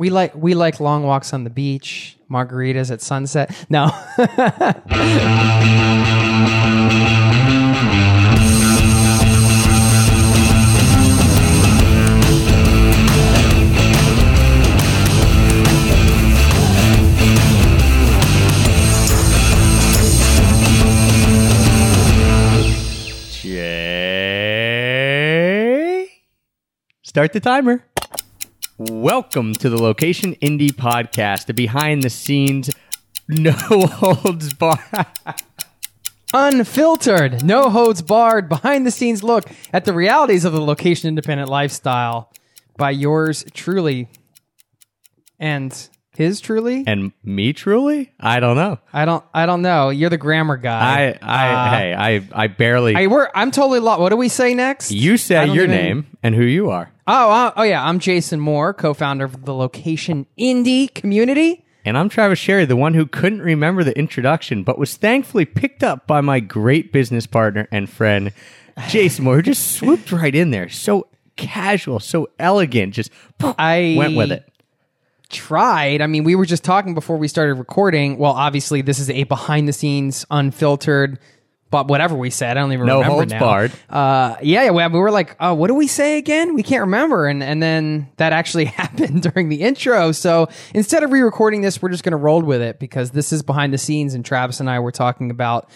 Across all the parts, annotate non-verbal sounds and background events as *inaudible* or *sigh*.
We like we like long walks on the beach, margaritas at sunset. No. *laughs* Jay. Start the timer. Welcome to the Location Indie Podcast, the behind the scenes, no *laughs* holds bar. Unfiltered, no holds barred, behind the scenes look at the realities of the location independent lifestyle by yours truly and his truly. and me truly? I don't know. I don't I don't know. You're the grammar guy. I, I, Uh, hey, I, I barely. Hey, we're I'm totally lost. What do we say next? you say your even- name and who you are. Oh, uh, oh yeah, I'm Jason Moore, co-founder of the Location Indie community. And I'm Travis Sherry, the one who couldn't remember the introduction, but was thankfully picked up by my great business partner and friend, Jason Moore, who just swooped right in there. So casual, so elegant, just I went with it. tried. I mean, we were just talking before we started recording. Well, obviously, this is a behind the scenes, unfiltered, but whatever we said, I don't even No remember holds now. barred. Uh, yeah, yeah, we, we were like, oh, what do we say again? We can't remember. And and then that actually *laughs* happened during the intro. So instead of re-recording this, we're just going to roll with it because this is behind the scenes, and Travis and I were talking about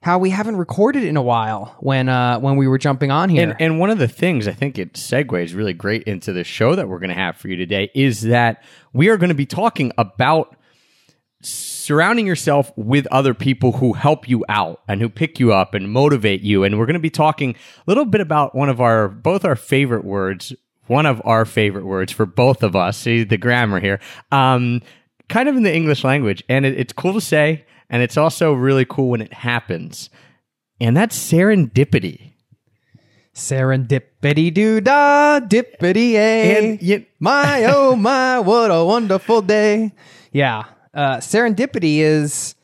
how we haven't recorded in a while when uh when we were jumping on here. And, and one of the things I think it segues really great into the show that we're going to have for you today is that we are going to be talking about surrounding yourself with other people who help you out and who pick you up and motivate you. And we're going to be talking a little bit about one of our, both our favorite words, one of our favorite words for both of us. See the grammar here. Um, kind of in the English language. And it, it's cool to say. And it's also really cool when it happens. And that's serendipity. Serendipity doo da, dippity a. And you- my oh my, what a wonderful day. Yeah. Uh, serendipity is,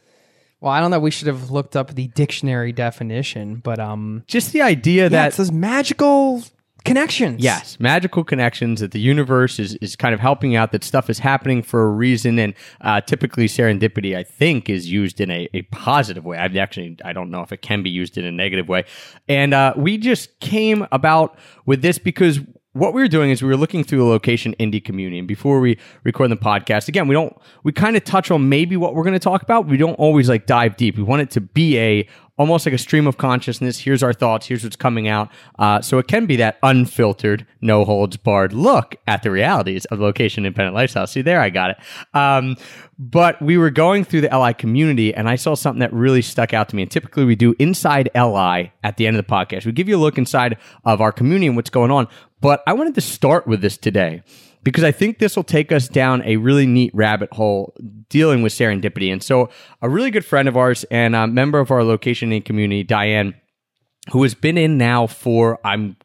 well, I don't know. We should have looked up the dictionary definition, but um, just the idea yeah, that it says magical connections. Yes, magical connections that the universe is, is kind of helping out, that stuff is happening for a reason. And uh, typically, serendipity, I think, is used in a, a positive way. I actually, I don't know if it can be used in a negative way. And uh, we just came about with this because what we were doing is we were looking through the location indie community. And before we record the podcast, again, we don't, we kind of touch on maybe what we're going to talk about. We don't always like dive deep. We want it to be a, almost like a stream of consciousness. Here's our thoughts. Here's what's coming out. Uh, so it can be that unfiltered, no holds barred look at the realities of location independent lifestyle. See there, I got it. Um, but we were going through the LI community and I saw something that really stuck out to me. And typically we do inside LI at the end of the podcast. We give you a look inside of our community and what's going on. But I wanted to start with this today because I think this will take us down a really neat rabbit hole dealing with serendipity. And so, a really good friend of ours and a member of our location indie community, Diane, who has been in now for I'm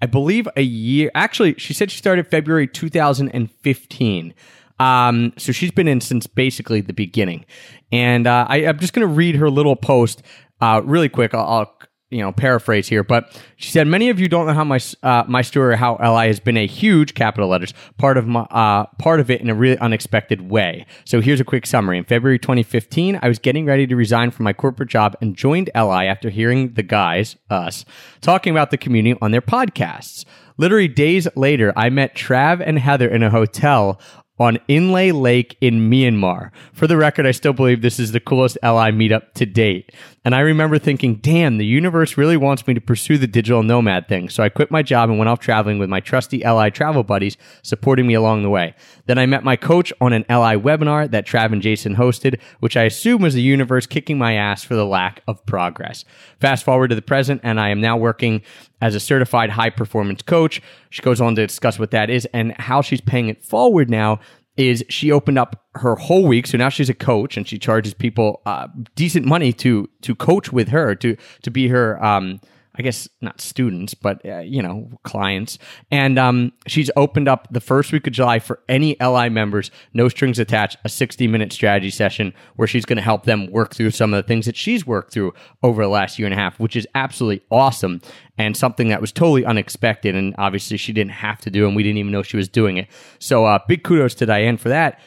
I believe a year. Actually, she said she started February 2015. Um, so she's been in since basically the beginning. And uh, I, I'm just going to read her little post uh, really quick. I'll, I'll you know paraphrase here, but she said many of you don't know how my uh, my story, how LI has been a huge capital letters part of my uh, part of it in a really unexpected way. So here's a quick summary. In February 2015, I was getting ready to resign from my corporate job and joined LI after hearing the guys, us, talking about the community on their podcasts. Literally days later, I met Trav and Heather in a hotel on Inlay Lake in Myanmar. For the record, I still believe this is the coolest LI meetup to date. And I remember thinking, damn, the universe really wants me to pursue the digital nomad thing. So I quit my job and went off traveling with my trusty LI travel buddies supporting me along the way. Then I met my coach on an LI webinar that Trav and Jason hosted, which I assume was the universe kicking my ass for the lack of progress. Fast forward to the present, and I am now working as a certified high performance coach. She goes on to discuss what that is and how she's paying it forward now is she opened up her whole week. So now she's a coach and she charges people uh, decent money to to coach with her to to be her um I guess not students, but uh, you know, clients. And um, she's opened up the first week of July for any LI members, no strings attached, a 60 minute strategy session where she's going to help them work through some of the things that she's worked through over the last year and a half, which is absolutely awesome and something that was totally unexpected. And obviously, she didn't have to do, and we didn't even know she was doing it. So, uh, big kudos to Diane for that.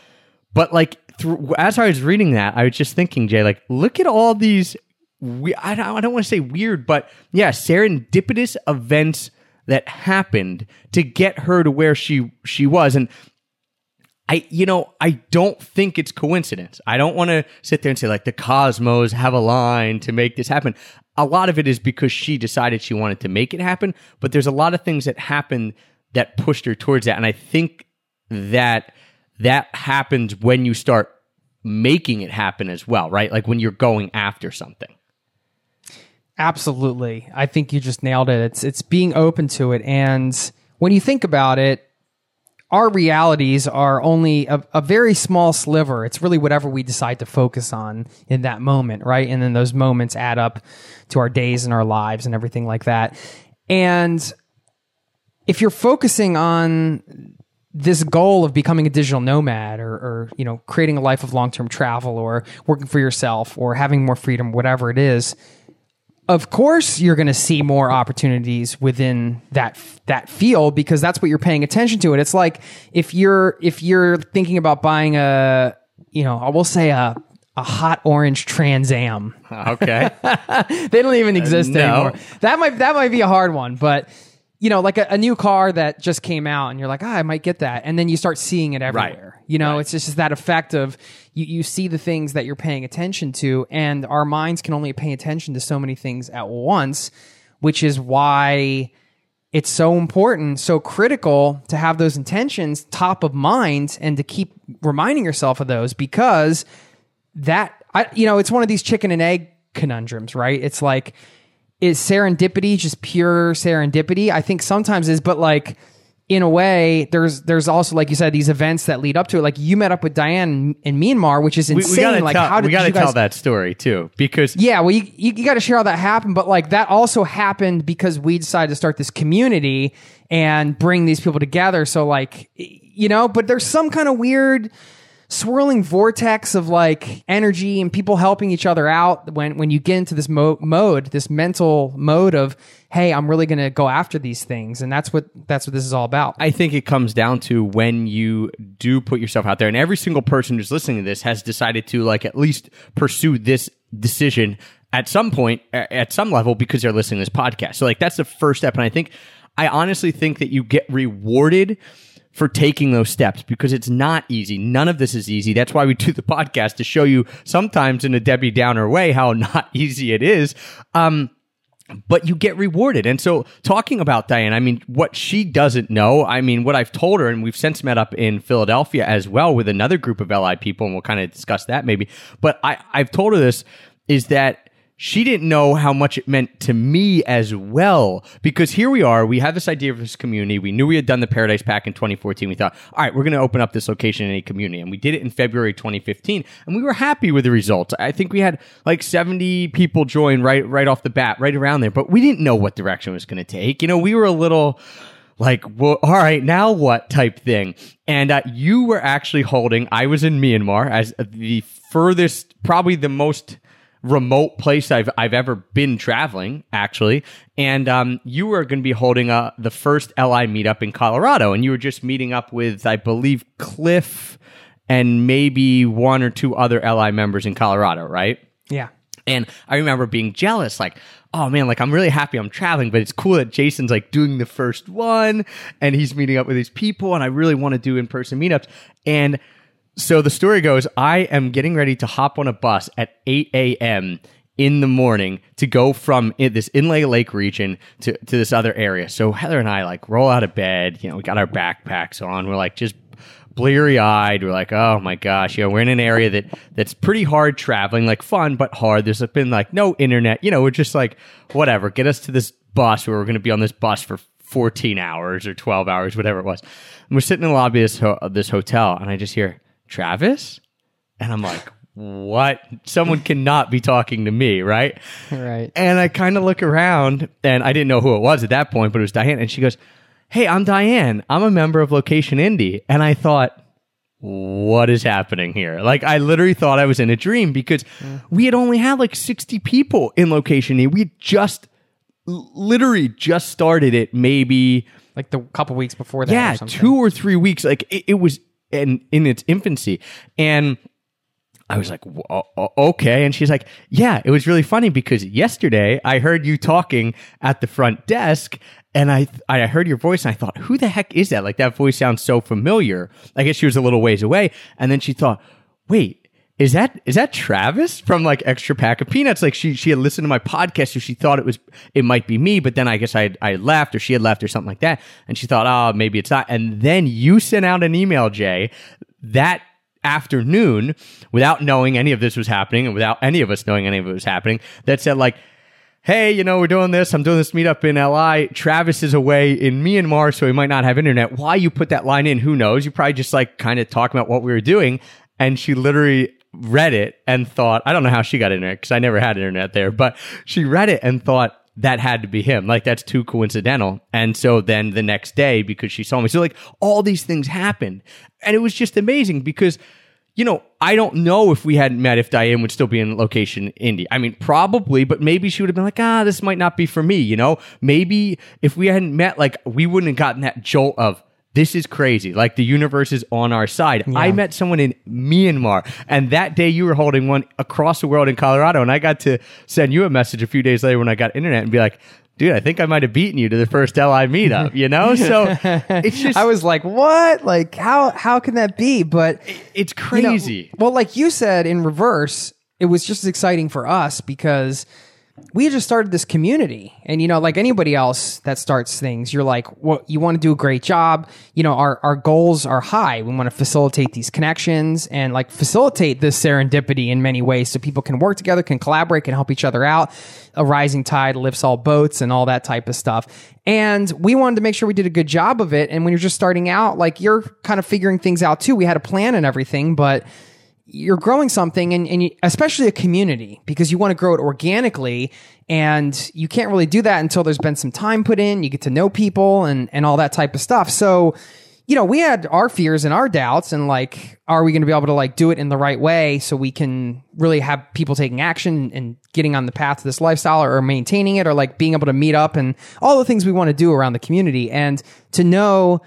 But like, through, as I was reading that, I was just thinking, Jay, like, look at all these we, I don't, I don't want to say weird, but yeah, serendipitous events that happened to get her to where she she was and I you know I don't think it's coincidence. I don't want to sit there and say like the cosmos have a line to make this happen. A lot of it is because she decided she wanted to make it happen, but there's a lot of things that happened that pushed her towards that and I think that that happens when you start making it happen as well, right? Like when you're going after something. Absolutely. I think you just nailed it. It's it's being open to it and when you think about it, our realities are only a, a, very small sliver. It's really whatever we decide to focus on in that moment, right? And then those moments add up to our days and our lives and everything like that. And if you're focusing on this goal of becoming a digital nomad or, or you know, creating a life of long-term travel or working for yourself or having more freedom, whatever it is, of course you're going to see more opportunities within that that field because that's what you're paying attention to and it's like if you're if you're thinking about buying a you know I will say a a hot orange Trans Am. *laughs* Okay. *laughs* they don't even exist uh, no. anymore. That might that might be a hard one, but you know, like a, a, new car that just came out and you're like, ah, I might get that. And then you start seeing it everywhere. Right. You know, right. it's just that effect of you, you see the things that you're paying attention to and our minds can only pay attention to so many things at once, which is why it's so important, so critical to have those intentions top of mind and to keep reminding yourself of those because that, I, you know, it's one of these chicken and egg conundrums, right? It's like, is serendipity just pure serendipity? I think sometimes is, but like in a way, there's there's also like you said these events that lead up to it. Like you met up with Diane in Myanmar, which is insane. We, we gotta like tell, how did we got to tell that story too? Because yeah, well, you you, you got to share how that happened, but like that also happened because we decided to start this community and bring these people together. So like you know, but there's some kind of weird swirling vortex of like energy and people helping each other out when when you get into this mo- mode this mental mode of hey i'm really going to go after these things. And that's what that's what this is all about. I think it comes down to when you do put yourself out there. And every single person who's listening to this has decided to like at least pursue this decision at some point at some level because they're listening to this podcast. So like that's the first step. And i think i honestly think that you get rewarded for taking those steps because it's not easy. None of this is easy. That's why we do the podcast to show you sometimes in a Debbie Downer way how not *laughs* easy it is. Um, but you get rewarded. And so, talking about Diane, I mean, what she doesn't know, I mean, what I've told her, and we've since met up in Philadelphia as well with another group of LI people, and we'll kind of discuss that maybe. But I, I've told her this is that she didn't know how much it meant to me as well. Because here we are, we had this idea of this community. We knew we had done the Paradise Pack in 2014. We thought, all right, we're going to open up this location indie community. And we did it in February 2015. And we were happy with the results. I think we had like 70 people join right, right off the bat, right around there. But we didn't know what direction was going to take. You know, we were a little like, well, all right, now what type thing. And uh, you were actually holding, I was in Myanmar as the furthest, probably the most remote place I've I've ever been traveling, actually. And um, you were going to be holding a, the first LI meetup in Colorado, and you were just meeting up with, I believe, Cliff and maybe one or two other LI members in Colorado, right? Yeah. And I remember being jealous, like, oh man, like I'm really happy I'm traveling, but it's cool that Jason's like doing the first one and he's meeting up with these people, and I really want to do in person meetups. And so the story goes I am getting ready to hop on a bus at 8 a.m. in the morning to go from this Inlay Lake region to, to this other area. So Heather and I like roll out of bed, you know, we got our backpacks on. We're like just bleary eyed. We're like, oh my gosh, you know, we're in an area that that's pretty hard traveling, like fun but hard. There's been like no internet, you know. We're just like, whatever, get us to this bus where we're going to be on this bus for 14 hours or 12 hours, whatever it was. And we're sitting in the lobby of this, ho- of this hotel, and I just hear Travis? And I'm like, what? Someone cannot be talking to me, right? Right. And I kind of look around and I didn't know who it was at that point, but it was Diane. And she goes, Hey, I'm Diane. I'm a member of Location Indie. And I thought, what is happening here? Like, I literally thought I was in a dream because we had only had like 60 people in Location Indie. We just literally just started it, maybe Like the couple weeks before that. yeah, or two or three weeks. Like it, it was in in its infancy, and I was like, "W- o- o- okay. And she's like, yeah, it was really funny because yesterday I heard you talking at the front desk. And I, I heard your voice and I thought, who the heck is that? Like that voice sounds so familiar. I guess she was a little ways away. And then she thought, wait, is that is that Travis from like Extra Pack of Peanuts? Like she she had listened to my podcast, so she thought it was it might be me, but then I guess I I left or she had left or something like that, and she thought, oh, maybe it's not. And then you sent out an email, Jay, that afternoon, without knowing any of this was happening and without any of us knowing any of it was happening, that said like. Hey, you know, we're doing this. I'm doing this meetup in LI. Travis is away in Myanmar, so he might not have internet. Why you put that line in, who knows? You probably just like kind of talking about what we were doing. And she literally read it and thought, I don't know how she got internet because I never had internet there, but she read it and thought that had to be him. Like that's too coincidental. And so then the next day, because she saw me, so like all these things happened. And it was just amazing because you know, I don't know if we hadn't met if Diane would still be in location indie. I mean, probably, but maybe she would have been like, ah, this might not be for me, you know? Maybe if we hadn't met, like, we wouldn't have gotten that jolt of, this is crazy. Like, the universe is on our side. I met someone in Myanmar, and that day you were holding one across the world in Colorado, and I got to send you a message a few days later when I got internet and be like, dude, I think I might have beaten you to the first LI meetup, you know? *laughs* So it's just, I was like, what? Like, how how can that be? But it's you know, crazy. well, like you said in reverse, it was just as exciting for us because we just started this community. And, you know, like anybody else that starts things, you're like, well, you want to do a great job. You know, our, our goals are high. We want to facilitate these connections and like facilitate this serendipity in many ways so people can work together, can collaborate, can help each other out. A rising tide lifts all boats and all that type of stuff. And we wanted to make sure we did a good job of it. And when you're just starting out, like you're kind of figuring things out too. We had a plan and everything, but you're growing something and, and you, especially a community because you want to grow it organically and you can't really do that until there's been some time put in. You get to know people and, and all that type of stuff. So you know we had our fears and our doubts and like are we going to be able to like do it in the right way so we can really have people taking action and getting on the path to this lifestyle or maintaining it or like being able to meet up and all the things we want to do around the community. And to know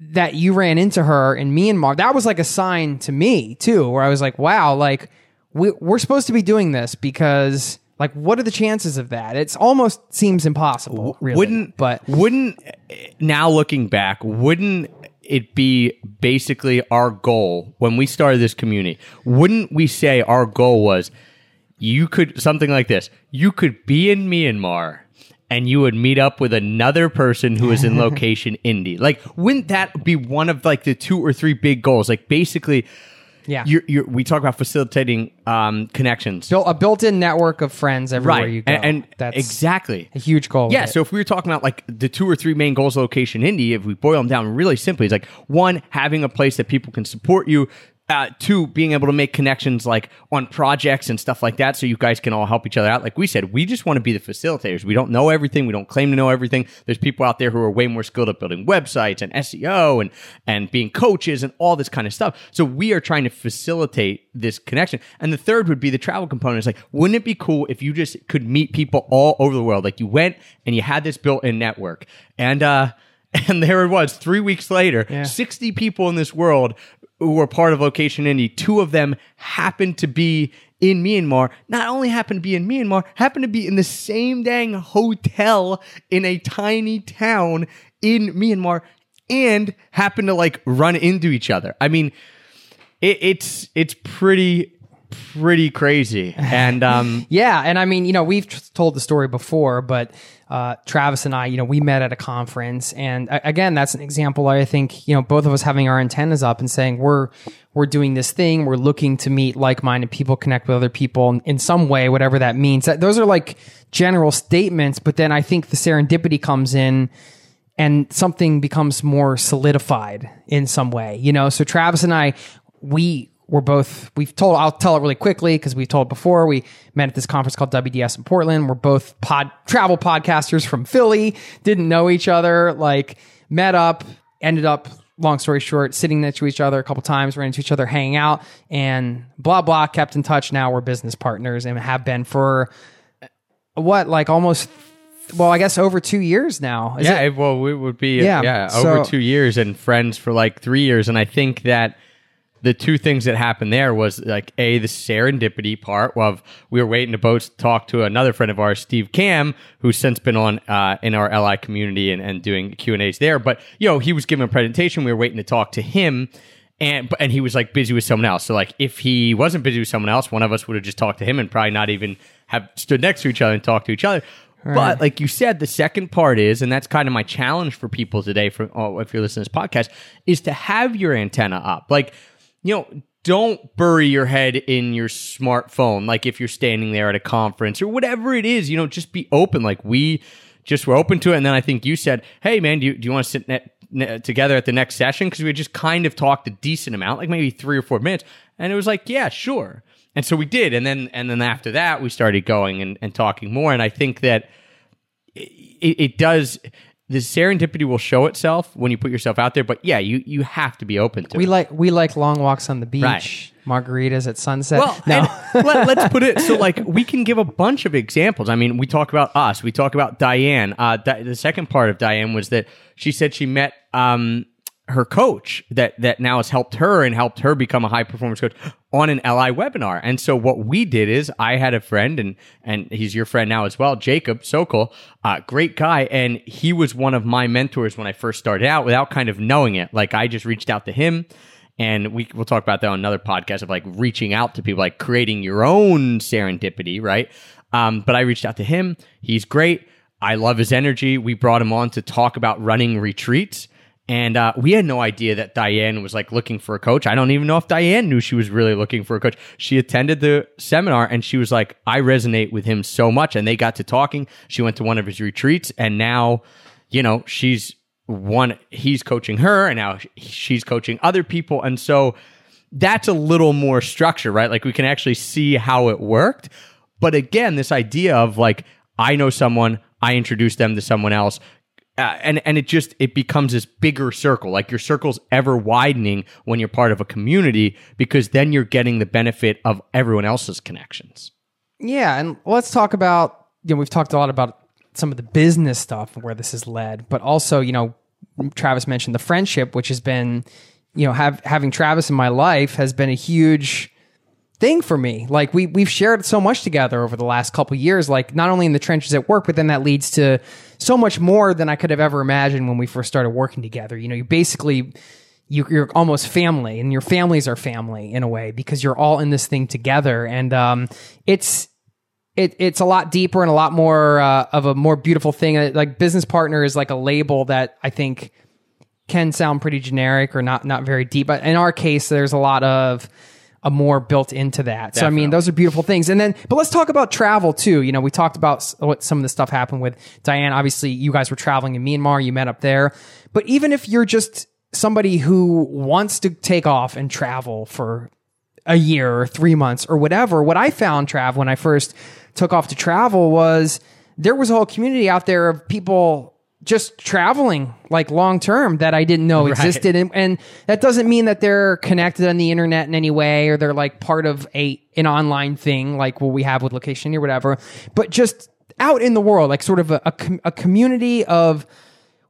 that you ran into her in Myanmar, that was like a sign to me too, where I was like, wow, like we, we're supposed to be doing this because like, what are the chances of that? It's almost seems impossible, really. wouldn't but wouldn't eh, now looking back wouldn't it be basically our goal when we started this community wouldn't we say our goal was you could something like this you could be in myanmar and you would meet up with another person who is in *laughs* location indie like wouldn't that be one of like the two or three big goals like basically Yeah. you're, you're, we talk about facilitating um, connections built a built-in network of friends everywhere right you go. and, and that's exactly a huge goal. yeah, so if we were talking about like the two or three main goals of location indie, if we boil them down really simply, it's like one, having a place that people can support you. Uh, two, being able to make connections like on projects and stuff like that, so you guys can all help each other out. Like we said, we just want to be the facilitators. We don't know everything. We don't claim to know everything. There's people out there who are way more skilled at building websites and SEO and and being coaches and all this kind of stuff. So we are trying to facilitate this connection. And the third would be the travel component. It's like, wouldn't it be cool if you just could meet people all over the world? Like you went and you had this built-in network, and uh, *laughs* and there it was. Three weeks later, Yeah. sixty people in this world who were part of Location Indie. Two of them happened to be in Myanmar. Not only happened to be in Myanmar, happened to be in the same dang hotel in a tiny town in Myanmar, and happened to like run into each other. I mean, it, it's it's pretty pretty crazy, and um, *laughs* Yeah, and I mean, you know, we've t- told the story before, but uh, Travis and I, you know, we met at a conference, and a- again, that's an example. I think you know, both of us having our antennas up and saying we're we're doing this thing, we're looking to meet like-minded people, connect with other people in, in some way, whatever that means. That, those are like general statements, but then I think the serendipity comes in and something becomes more solidified in some way, you know? So Travis and I, we, we're both we've told I'll tell it really quickly because we've told before we met at this conference called WDS in Portland. We're both pod travel podcasters from Philly, didn't know each other, like met up, ended up long story short, sitting next to each other a couple times, ran into each other, hanging out, and blah blah. Kept in touch. Now we're business partners and have been for uh, what like almost well, I guess over two years now. Is yeah, it? well, we would be Yeah, yeah, so- over two years and friends for like three years, and I think that the two things that happened there was like a the serendipity part of we were waiting to both talk to another friend of ours, Steve Kamb, who's since been on uh, in our LI community and, and doing Q and A's there. But you know, he was giving a presentation. We were waiting to talk to him. And, and he was like busy with someone else. So like if he wasn't busy with someone else, one of us would have just talked to him and probably not even have stood next to each other and talked to each other. But like you said, the second part is, and that's kind of my challenge for people today. For oh, if you're listening to this podcast, is to have your antenna up. Like you know, don't bury your head in your smartphone. Like if you're standing there at a conference or whatever it is, you know, just be open. Like we just were open to it. And then I think you said, Hey man, do you, do you want to sit together at the next session? Cause we just kind of talked a decent amount, like maybe three or four minutes. And it was like, yeah, sure. And so we did. And then, and then after that, we started going and, and talking more. And I think that it, it does, the serendipity will show itself when you put yourself out there. But yeah, you, you have to be open to we it. like we like long walks on the beach, Right. margaritas at sunset. Well, no, *laughs* let, us put it so like we can give a bunch of examples. I mean, we talk about us. We talk about Diane. Uh, Di- the second part of Diane was that she said she met um, her coach that that now has helped her and helped her become a high performance coach on an LI webinar. And so what we did is I had a friend and and he's your friend now as well, Jacob Sokol, uh, great guy, and he was one of my mentors when I first started out without kind of knowing it. Like I just reached out to him and we we'll talk about that on another podcast of like reaching out to people, like creating your own serendipity, right? Um, but I reached out to him. He's great. I love his energy. We brought him on to talk about running retreats. And uh, we had no idea that Diane was like looking for a coach. I don't even know if Diane knew she was really looking for a coach. She attended the seminar and she was like, I resonate with him so much. And they got to talking. She went to one of his retreats and now, you know, she's one, he's coaching her and now she's coaching other people. And so that's a little more structure, right? Like we can actually see how it worked. But again, this idea of like, I know someone, I introduce them to someone else. Uh, and and it just it becomes this bigger circle like your circle's ever widening when you're part of a community because then you're getting the benefit of everyone else's connections. Yeah, and let's talk about you know we've talked a lot about some of the business stuff where this has led, but also you know Travis mentioned the friendship, which has been you know have having Travis in my life has been a huge thing for me. Like we we've shared so much together over the last couple years, like not only in the trenches at work, but then that leads to so much more than I could have ever imagined when we first started working together. You know, you basically you, you're almost family, and your families are family in a way because you're all in this thing together, and um, it's it, it's a lot deeper and a lot more uh, of a more beautiful thing. Uh, Like business partner is like a label that I think can sound pretty generic or not not very deep. But in our case, there's a lot of a more built into that. So I mean, those are beautiful things. And then, but let's talk about travel too. You know, we talked about what some of the stuff happened with Diane. Obviously, you guys were traveling in Myanmar. You met up there. But even if you're just somebody who wants to take off and travel for a year or three months or whatever. What I found, travel when I first took off to travel was there was a whole community out there of people just traveling like long term that I didn't know existed. And, and that doesn't mean that they're connected on the internet in any way or they're like part of a, an online thing like what we have with location or whatever, but just out in the world, like sort of a, a, com- a community of,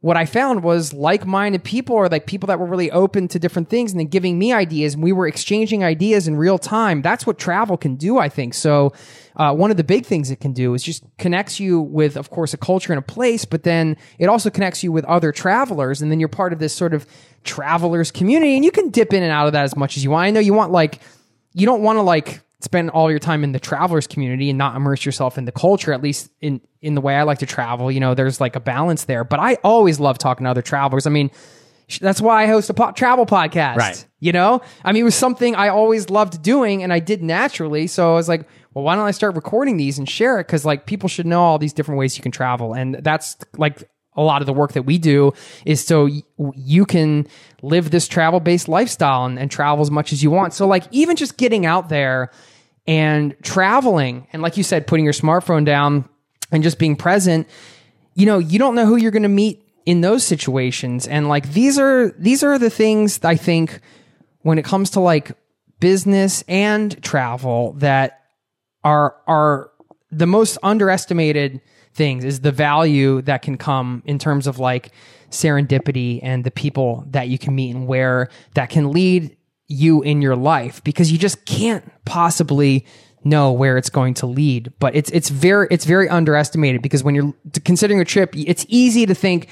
what I found was like-minded people or like people that were really open to different things and then giving me ideas and we were exchanging ideas in real time. That's what travel can do, I think. So, uh, one of the big things it can do is just connects you with, of course, a culture and a place, but then it also connects you with other travelers. And then you're part of this sort of travelers community and you can dip in and out of that as much as you want. I know you want like, you don't want to like spend all your time in the travelers community and not immerse yourself in the culture at least in in the way I like to travel you know there's like a balance there. But I always love talking to other travelers. I mean that's why I host a po- travel podcast Right. you know? I mean it was something I always loved doing and I did naturally. So I was like well why don't I start recording these and share it? Cuz like people should know all these different ways you can travel. And that's like a lot of the work that we do is so y- you can live this travel based lifestyle and, and travel as much as you want. So like even just getting out there and traveling and like you said, putting your smartphone down and just being present, you know, you don't know who you're going to meet in those situations. And like these are these are the things I think when it comes to like business and travel that are are the most underestimated things is the value that can come in terms of like serendipity and the people that you can meet and where that can lead you in your life because you just can't possibly know where it's going to lead. But it's it's very it's very underestimated because when you're considering a trip it's easy to think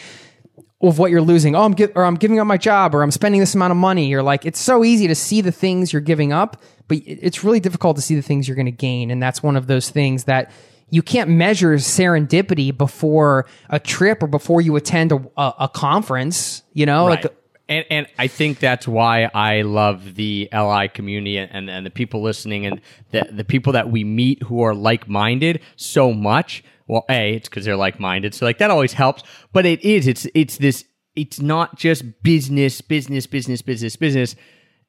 of what you're losing. Oh I'm gi- or I'm giving up my job or I'm spending this amount of money. You're like it's so easy to see the things you're giving up but it's really difficult to see the things you're going to gain. And that's one of those things that you can't measure serendipity before a trip or before you attend a, a, a conference you know? Right. like and and I think that's why I love the LI community and, and the people listening and the the people that we meet who are like minded so much. Well, a it's because they're like minded, so like that always helps. But it is it's it's this it's not just business, business, business, business, business,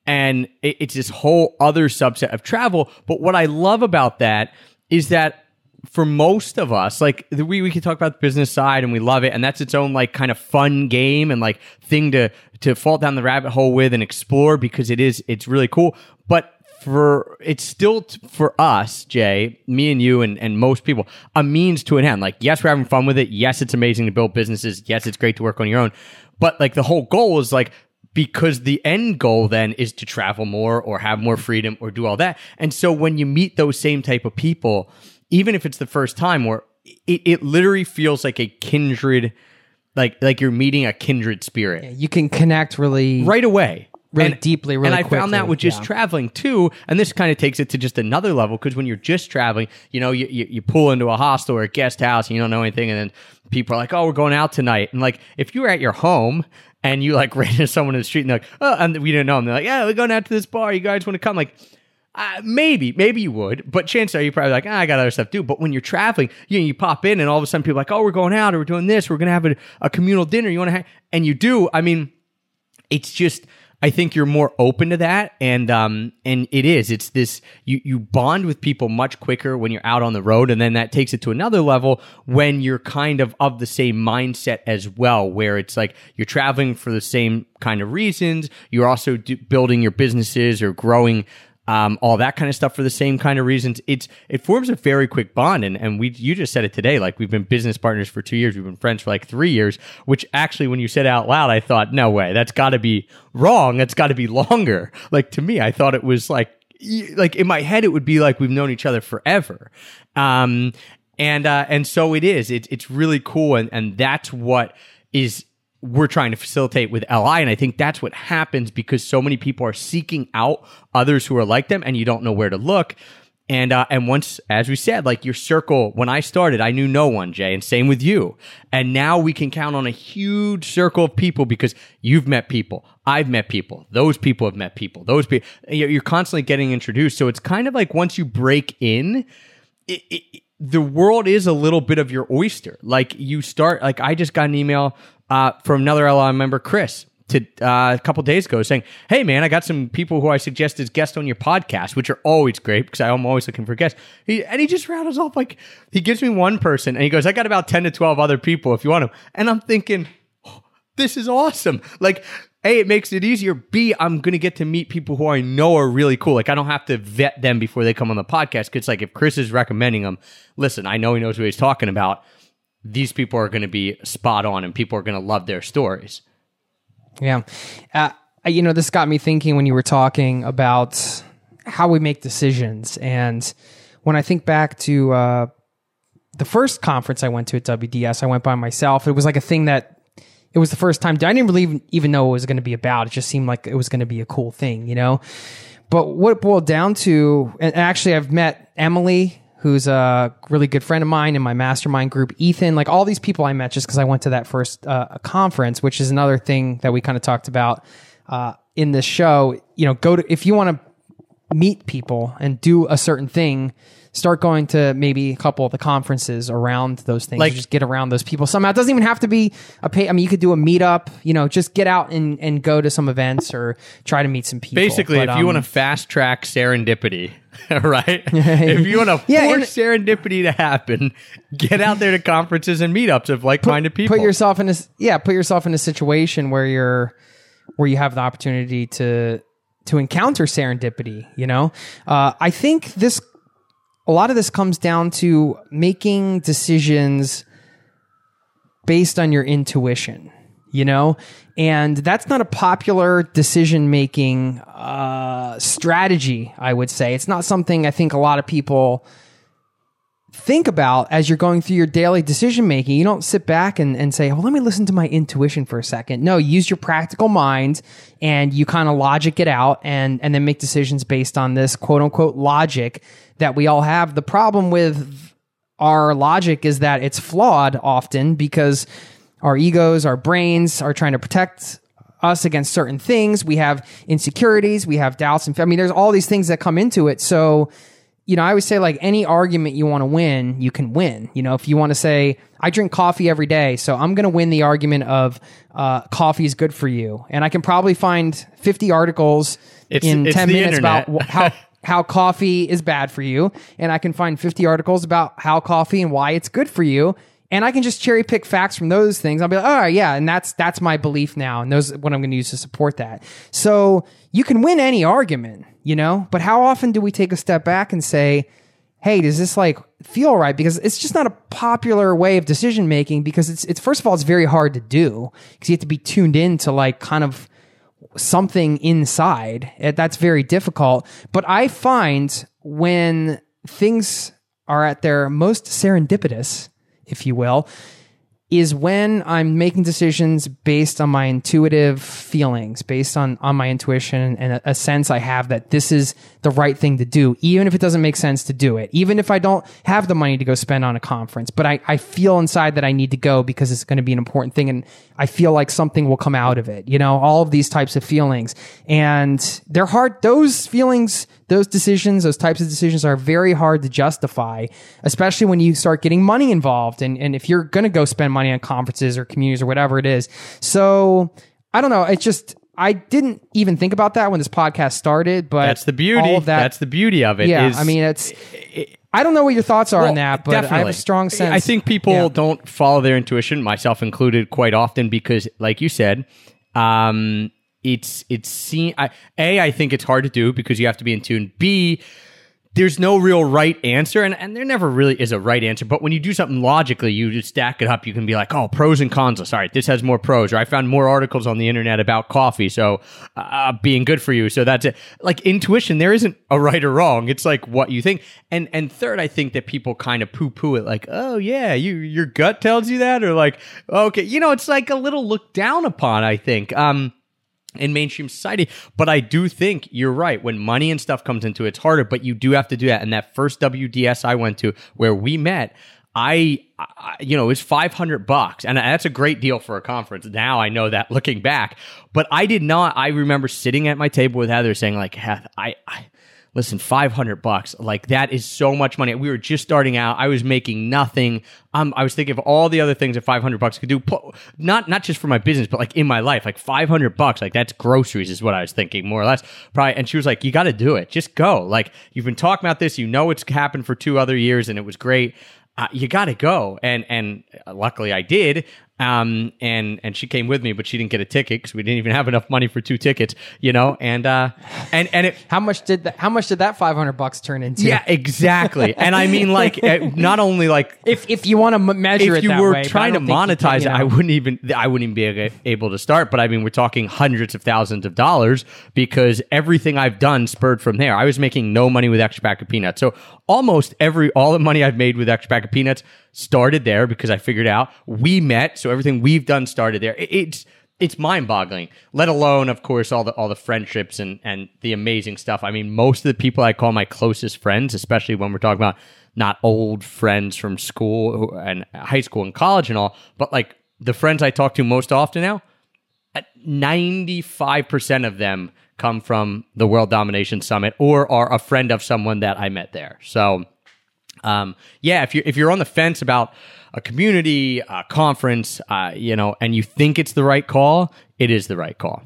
and it, it's this whole other subset of travel. But what I love about that is that for most of us, like we we can talk about the business side and we love it, and that's its own like kind of fun game and like thing to to fall down the rabbit hole with and explore because it is it's really cool. But for it's still t- for us, Jay, me and you and and most people, a means to an end. Like yes, we're having fun with it. Yes, it's amazing to build businesses. Yes, it's great to work on your own. But like the whole goal is like because the end goal then is to travel more or have more freedom or do all that. And so when you meet those same type of people, even if it's the first time where it, it literally feels like a kindred like like you're meeting a kindred spirit. You can connect really right away. Really deeply, really and i found that with just yeah. traveling too. And this kind of takes it to just another level because when you're just traveling you know you, you, you pull into a hostel or a guest house and you don't know anything and then people are like oh we're going out tonight. And like if you were at your home and you like *laughs* ran into someone in the street and they're like oh and we didn't know them they're like yeah we're going out to this bar. You guys want to come? Like uh, maybe, maybe you would, but chances are you're probably like, ah, I got other stuff to do. But when you're traveling, you know, you pop in and all of a sudden people are like, oh, we're going out or we're doing this, we're going to have a, a communal dinner. You want to have, and you do. I mean, it's just, I think you're more open to that. And, um, and it is, it's this, you, you bond with people much quicker when you're out on the road. And then that takes it to another level when you're kind of of the same mindset as well, where it's like you're traveling for the same kind of reasons. You're also do, building your businesses or growing um, all that kind of stuff for the same kind of reasons. It's it forms a very quick bond, and and we you just said it today. Like we've been business partners for two years, we've been friends for like three years. Which actually, when you said out loud, I thought, no way, that's got to be wrong. That's got to be longer. *laughs* Like to me, I thought it was like like in my head, it would be like we've known each other forever. Um, and uh, and so it is. It's it's really cool, and and that's what is we're trying to facilitate with LI. And I think that's what happens because so many people are seeking out others who are like them and you don't know where to look. And, uh, and once, as we said, like your circle, when I started, I knew no one, Jay, and same with you. And now we can count on a huge circle of people because you've met people. I've met people. Those people have met people. Those people, you're constantly getting introduced. So it's kind of like once you break in, it, it, the world is a little bit of your oyster. Like you start, like I just got an email uh, from another LI member, Chris, to uh, a couple days ago saying, "Hey man, I got some people who I suggest as guests on your podcast, which are always great because I'm always looking for guests." He, and he just rattles off like he gives me one person and he goes, "I got about ten to twelve other people if you want them," and I'm thinking, "Oh, "This is awesome!" Like. A, it makes it easier. B, I'm going to get to meet people who I know are really cool. Like, I don't have to vet them before they come on the podcast. Cause like, if Chris is recommending them, listen, I know he knows what he's talking about. These people are going to be spot on and people are going to love their stories. Yeah. Uh, you know, this got me thinking when you were talking about how we make decisions. And when I think back to uh, the first conference I went to at WDS, I went by myself. It was like a thing that it was the first time. I didn't really even, know what it was going to be about. It just seemed like it was going to be a cool thing, you know? But what it boiled down to, and actually, I've met Emily, who's a really good friend of mine in my mastermind group, Ethan, like all these people I met just because I went to that first uh, conference, which is another thing that we kind of talked about uh, in this show. You know, go to, if you want to meet people and do a certain thing, start going to maybe a couple of the conferences around those things. Like- just get around those people somehow. It doesn't even have to be a pay. I mean, you could do a meetup. You know, just get out and, and go to some events or try to meet some people. Basically, But, if you um, want to fast track serendipity, *laughs* right? *laughs* if you want to Yeah, and- force serendipity to happen, get out there to conferences and meetups of like-minded people. put yourself in a yeah put yourself in a situation where you're where you have the opportunity to to encounter serendipity you know uh, i think this a lot of this comes down to making decisions based on your intuition you know? And that's not a popular decision making uh, strategy i would say. It's not something i think a lot of people think about as you're going through your daily decision making. You don't sit back and, and say, well, let me listen to my intuition for a second. No, use your practical mind and you kind of logic it out and, and then make decisions based on this quote unquote logic that we all have. The problem with our logic is that it's flawed often because our egos, our brains are trying to protect us against certain things. We have insecurities, we have doubts, and I mean, there's all these things that come into it. So, you know, I always say like any argument you want to win, you can win. You know, if you want to say, I drink coffee every day, so I'm going to win the argument of uh, coffee is good for you, and I can probably find 50 articles It's- in it's 10 minutes internet. about how *laughs* how coffee is bad for you, and I can find 50 articles about how coffee and why it's good for you. And I can just cherry pick facts from those things. I'll be like, oh yeah, and that's that's my belief now, and those what I'm going to use to support that. So you can win any argument, you know, but how often do we take a step back and say, hey, does this like feel right? Because it's just not a popular way of decision making. Because it's it's first of all, it's very hard to do because you have to be tuned in to like kind of something inside. That's very difficult. But I find when things are at their most serendipitous, if you will, is when I'm making decisions based on my intuitive feelings, based on, on my intuition and a, a sense I have that this is the right thing to do, even if it doesn't make sense to do it, even if I don't have the money to go spend on a conference, but I, I feel inside that I need to go because it's going to be an important thing and I feel like something will come out of it, you know, all of these types of feelings. And they're hard, those feelings, those decisions, those types of decisions are very hard to justify, especially when you start getting money involved. And, and if you're going to go spend money on conferences or communities or whatever it is. So I don't know. It's just, I didn't even think about that when this podcast started, but That's the beauty. Of that, That's the beauty of it. yeah. is- I mean, it's, I don't know what your thoughts are on that, but I have a strong sense. I think people Yeah. don't follow their intuition, myself included, quite often because, like you said, um, it's it's seen. I, a, I think it's hard to do because you have to be in tune. B, there's no real right answer, and, and there never really is a right answer. But when you do something logically, you just stack it up. You can be like, oh, pros and cons. Sorry, this has more pros, or I found more articles on the internet about coffee, so uh, being good for you. So that's it. Like intuition, there isn't a right or wrong. It's like what you think. And and third, I think that people kind of poo poo it, like, oh yeah, you your gut tells you that, or like, okay, you know, it's like a little looked down upon. I think. Um, in mainstream society. But I do think you're right. When money and stuff comes into it, it's harder, but you do have to do that. And that first WDS I went to where we met, I, I you know, it was 500 bucks. And that's a great deal for a conference. Now I know that *laughs* looking back, but I did not, I remember sitting at my table with Heather saying like, I, I, listen 500 bucks. Like that is so much money. We were just starting out. I was making nothing. Um, i was thinking of all the other things that 500 bucks could do. Not not just for my business but like in my life. Like 500 bucks like that's groceries is what i was thinking more or less. Probably and she was like you got to do it. Just go. Like you've been talking about this. You know it's happened for two other years and it was great. Uh, you got to go. And and uh, luckily i did um and and she came with me but she didn't get a ticket because we didn't even have enough money for two tickets you know and uh and and it How much did that? How much did that five hundred bucks turn into? yeah, exactly. *laughs* and I mean, like, eh, not only like If if you want to m- measure if it you that were way, trying to don't think you can, monetize it, I wouldn't even I wouldn't even be able to start. But I mean, we're talking hundreds of thousands of dollars because everything I've done spurred from there. I was making no money with extra pack of peanuts, so almost every all the money I've made with extra pack of peanuts started there because I figured out we met. So everything we've done started there. It- it's it's mind boggling, let alone, of course, all the all the friendships and and the amazing stuff. I mean, most of the people I call my closest friends, especially when we're talking about not old friends from school and high school and college and all, but like the friends I talk to most often now, ninety five percent of them come from the World Domination Summit or are a friend of someone that I met there. So, um, yeah, if you're if you're on the fence about a community a conference, uh, you know, and you think it's the right call, it is the right call.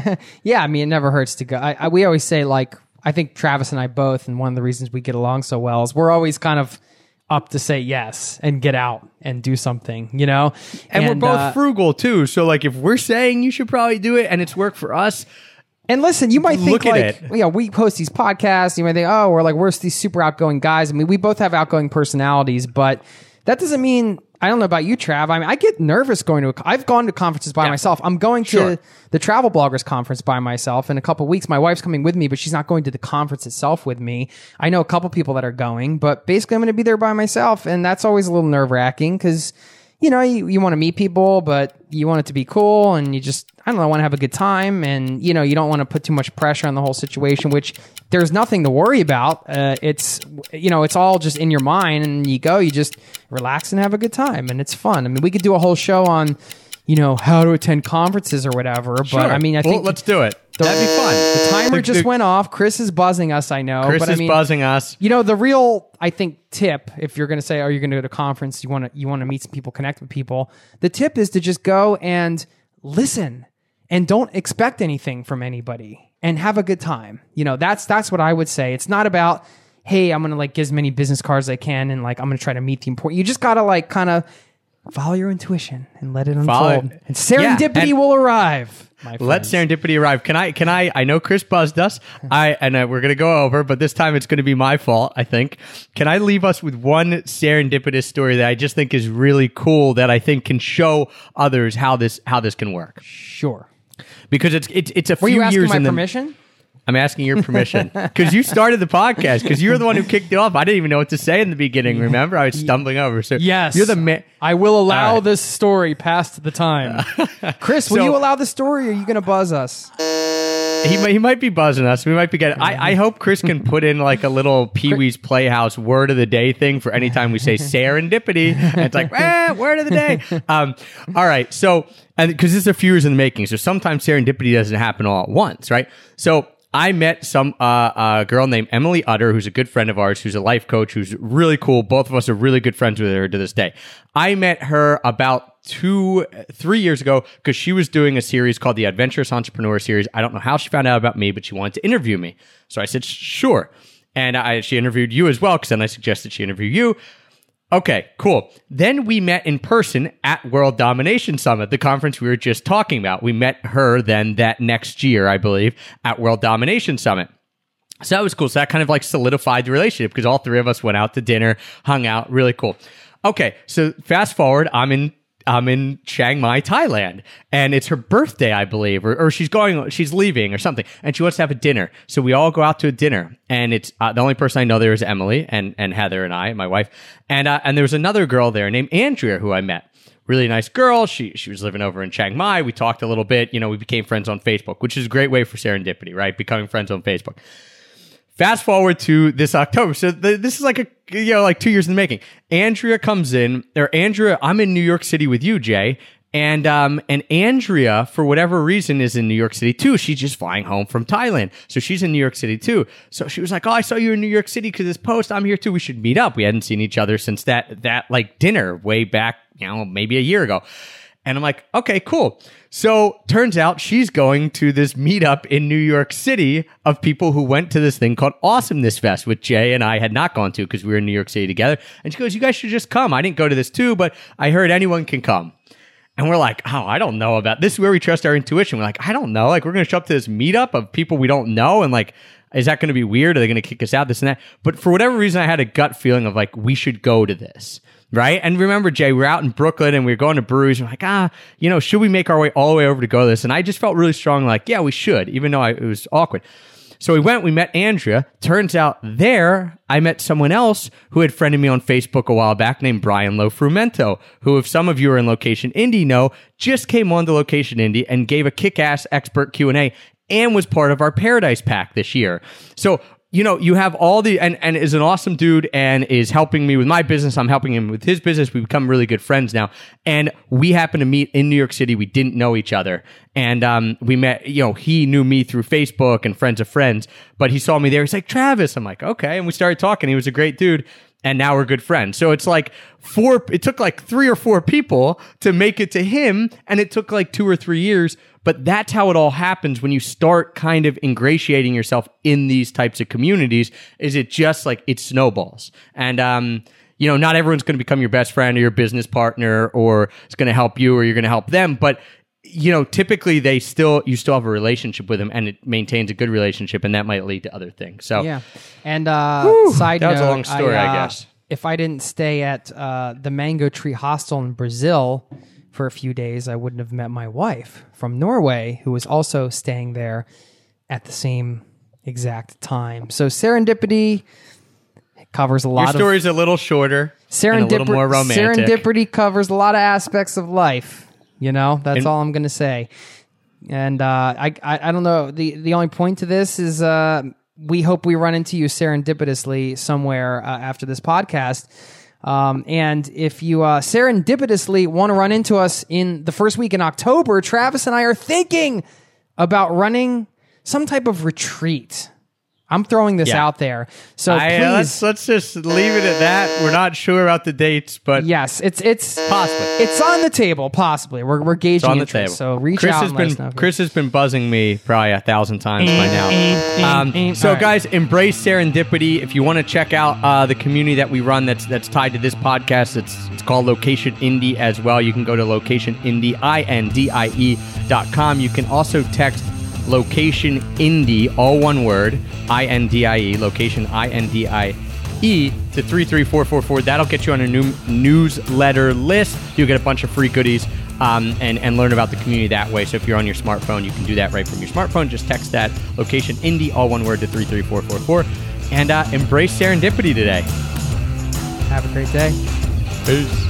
*laughs* yeah, I mean, it never hurts to go. I, I, we always say like I think Travis and I both, and one of the reasons we get along so well is we're always kind of up to say yes and get out and do something, you know? And, and we're both uh, frugal too. So like if we're saying you should probably do it and it's work for us, and listen, you might think like, you know, we post these podcasts. You might think, oh, we're like, we're these super outgoing guys. I mean, we both have outgoing personalities, but that doesn't mean I don't know about you, Trav. I mean, I get nervous going to. A, I've gone to conferences by yeah. myself. I'm going to the Travel Bloggers Conference by myself in a couple weeks. My wife's coming with me, but she's not going to the conference itself with me. I know a couple people that are going, but basically, I'm going to be there by myself, and that's always a little nerve wracking because you know, you, you want to meet people, but you want it to be cool and you just, I don't know, want to have a good time. And, you know, you don't want to put too much pressure on the whole situation, which there's nothing to worry about. Uh, it's, you know, it's all just in your mind and you go, you just relax and have a good time. And it's fun. I mean, we could do a whole show on, you know, how to attend conferences or whatever. Sure. But I mean, I think let's do it. The, That'd be fun. The timer just went off. Chris is buzzing us. I know. Chris but is I mean, buzzing us. You know, the real, I think, tip if you're going to say, "Are you're going to go to a conference? You want to you want to meet some people, connect with people." The tip is to just go and listen, and don't expect anything from anybody, and have a good time. You know, that's that's what I would say. It's not about hey, I'm gonna like get as many business cards as I can, and like I'm gonna try to meet the important. You just gotta like kind of follow your intuition and let it unfold. And serendipity yeah, and will arrive. Let serendipity arrive. Can I? Can I? I know Chris buzzed us. I and uh, we're gonna go over, but this time it's gonna be my fault. I think. Can I leave us with one serendipitous story that I just think is really cool that I think can show others how this how this can work? Sure. Because it's it's it's a Were few you years my in the permission. I'm asking your permission *laughs* because you started the podcast because you're the one who kicked it off. I didn't even know what to say in the beginning. Remember, I was stumbling over. So yes, you're the man. I will allow right. this story past the time. *laughs* Chris, will so, you allow the story? or Are you going to buzz us? He might, he might be buzzing us. We might be getting. I, I hope Chris can put in like a little *laughs* Pee Wee's Playhouse word of the day thing for any time we say *laughs* serendipity. And it's like, eh, word of the day. *laughs* Um, all right. So, and because this is a few years in the making, so sometimes serendipity doesn't happen all at once, right? So I met some uh, a girl named Emily Utter, who's a good friend of ours, who's a life coach, who's really cool. Both of us are really good friends with her to this day. I met her about two, three years ago because she was doing a series called the Adventurous Entrepreneur Series. I don't know how she found out about me, but she wanted to interview me. So I said, sure. And I, she interviewed you as well because then I suggested she interview you. Okay, cool. Then we met in person at World Domination Summit, the conference we were just talking about. We met her then that next year, I believe, at World Domination Summit. So that was cool. So that kind of like solidified the relationship because all three of us went out to dinner, hung out, really cool. Okay, so fast forward, I'm in I'm in Chiang Mai, Thailand, and it's her birthday, I believe, or, or she's going, she's leaving or something, and she wants to have a dinner. So we all go out to a dinner, and it's uh, the only person I know there is Emily and and Heather and I, my wife, and uh, and there was another girl there named Andrea who I met. Really nice girl. She she was living over in Chiang Mai. We talked a little bit. You know, we became friends on Facebook, which is a great way for serendipity, right? Becoming friends on Facebook. Fast forward to this October. So the, this is like a you know like two years in the making. Andrea comes in, or Andrea. I'm in New York City with you, Jay, and um and Andrea for whatever reason is in New York City too. She's just flying home from Thailand, so she's in New York City too. So she was like, "Oh, I saw you in New York City because this post. I'm here too. We should meet up." We hadn't seen each other since that that like dinner way back, you know, maybe a year ago. And I'm like, okay, cool. So turns out she's going to this meetup in New York City of people who went to this thing called Awesomeness Fest, which Jay and I had not gone to because we were in New York City together. And she goes, you guys should just come. I didn't go to this too, but I heard anyone can come. And we're like, oh, I don't know about this. Is where we trust our intuition. We're like, I don't know. Like, we're going to show up to this meetup of people we don't know. And like, is that going to be weird? Are they going to kick us out? This and that. But for whatever reason, I had a gut feeling of like, we should go to this right? And remember, Jay, we're out in Brooklyn and we are going to breweries. We're like, ah, you know, should we make our way all the way over to go to this? And I just felt really strong, like, yeah, we should, even though I, it was awkward. So we went, we met Andrea. Turns out there, I met someone else who had friended me on Facebook a while back named Brian Lofrumento, who, if some of you are in Location Indie know, just came on to Location Indie and gave a kick-ass expert Q&A and was part of our Paradise Pack this year. So you know, you have all the and and is an awesome dude and is helping me with my business. I'm helping him with his business. We become really good friends now, and we happen to meet in New York City. We didn't know each other, and um, we met. You know, he knew me through Facebook and friends of friends, but he saw me there. He's like Travis. I'm like, okay, and we started talking. He was a great dude and now we're good friends. So it's like four, it took like three or four people to make it to him, and it took like two or three years. But that's how it all happens when you start kind of ingratiating yourself in these types of communities. Is it just like it snowballs? And, um, you know, not everyone's going to become your best friend or your business partner or it's going to help you or you're going to help them. But you know, typically they still you still have a relationship with them, and it maintains a good relationship, and that might lead to other things. So yeah. And uh, side that note, was a long story, I uh, guess. If I didn't stay at uh, the Mango Tree Hostel in Brazil for a few days, I wouldn't have met my wife from Norway, who was also staying there at the same exact time. So serendipity covers a your lot of story's a little shorter, and a little more romantic. Serendipity covers a lot of aspects of life. You know, that's And- all I'm gonna say. And uh, I, I, I don't know. the The only point to this is uh, we hope we run into you serendipitously somewhere uh, after this podcast. Um, and if you uh, serendipitously want to run into us in the first week in October, Travis and I are thinking about running some type of retreat. I'm throwing this Yeah. out there. So I, please, uh, let's let's just leave it at that. We're not sure about the dates, but Yes, it's it's Possibly. It's on the table, possibly. We're we're gauging it's on the interest, table. So reach Chris out has and let us been know. Chris has been buzzing me probably a thousand times by now. Um, so right. guys, embrace serendipity. If you want to check out uh, the community that we run, that's that's tied to this podcast. It's it's called Location Indie as well. You can go to Location Indie I N D I E dot com. You can also text Location Indie, all one word, I N D I E, Location I N D I E to 33444. That'll get you on a new newsletter list. You'll get a bunch of free goodies um, and, and learn about the community that way. So if you're on your smartphone, you can do that right from your smartphone. Just text that location indie, all one word, to 33444. And uh, embrace serendipity today. Have a great day. Peace.